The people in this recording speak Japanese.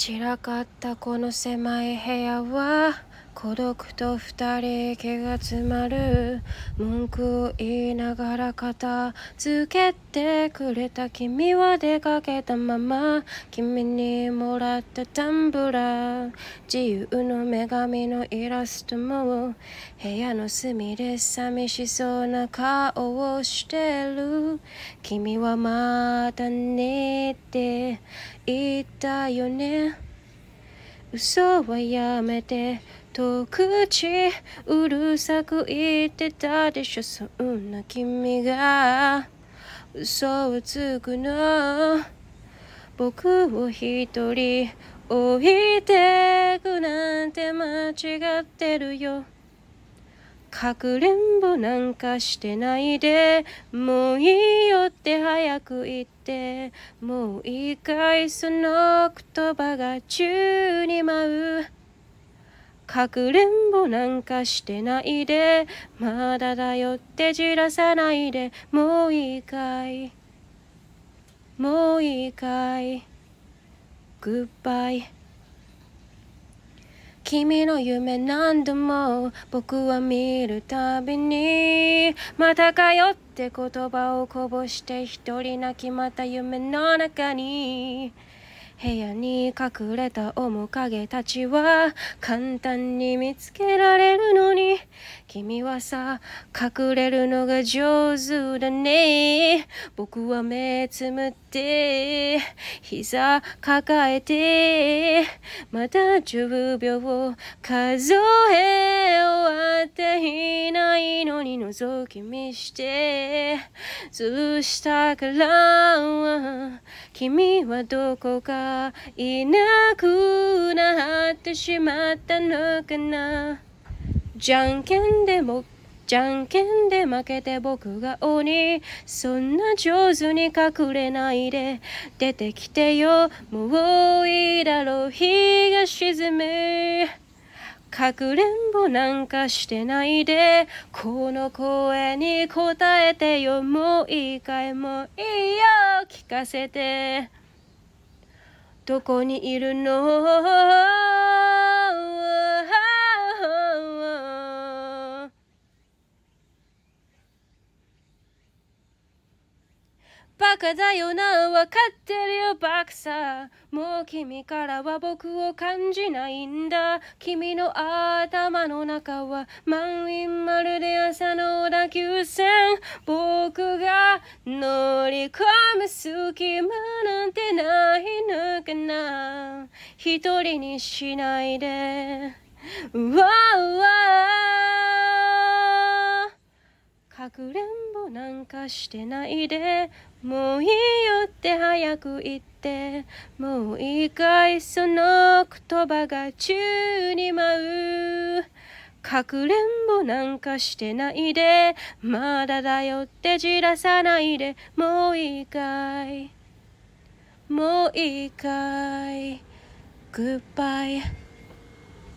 散らかったこの狭い部屋は孤独と二人気が詰まる。文句を言いながら片付けてくれた君は出かけたまま。君にもらったタンブラー。自由の女神のイラストも。部屋の隅で寂しそうな顔をしてる。君はまた寝て言ったよね。嘘はやめて。と口うるさく言ってたでしょ。そんな君が嘘をつくの。僕を一人置いてくなんて間違ってるよ。かくれんぼなんかしてないで。もういいよって早く言って。もういいかいその言葉が宙に舞う。かくれんぼなんかしてないで。まだだよってじらさないで。もういいかい。もういいかい。グッバイ君の夢何度も僕は見るたびに。またかよって言葉をこぼして一人泣きまた夢の中に。部屋に隠れた面影たちは簡単に見つけられるのに。君はさ隠れるのが上手だね。僕は目つむって膝抱えてまた10秒数え終わっていないのに覗き見してそしたから君はどこかいなくなってしまったのかな。じゃんけんでもじゃんけんで負けて僕が鬼。そんな上手に隠れないで出てきてよ。もういいだろう日が沈むかくれんぼなんかしてないでこの声に答えてよ。もういいかいもういいよ聞かせて。どこにいるの？バカだよ。なわかってるよ。バカさもう君からは僕を感じないんだ。君の頭の中は満員まるで朝の小田急線。僕が乗り込む隙間なんてないのかな。一人にしないで。うわうわ。かくれんぼなんかしてないでもう。いいよって早く言ってもういいかいその言葉が宙に舞うかくれんぼなんかしてないで。まだだよってじらさないで。もういいかいもういいかいグッバイ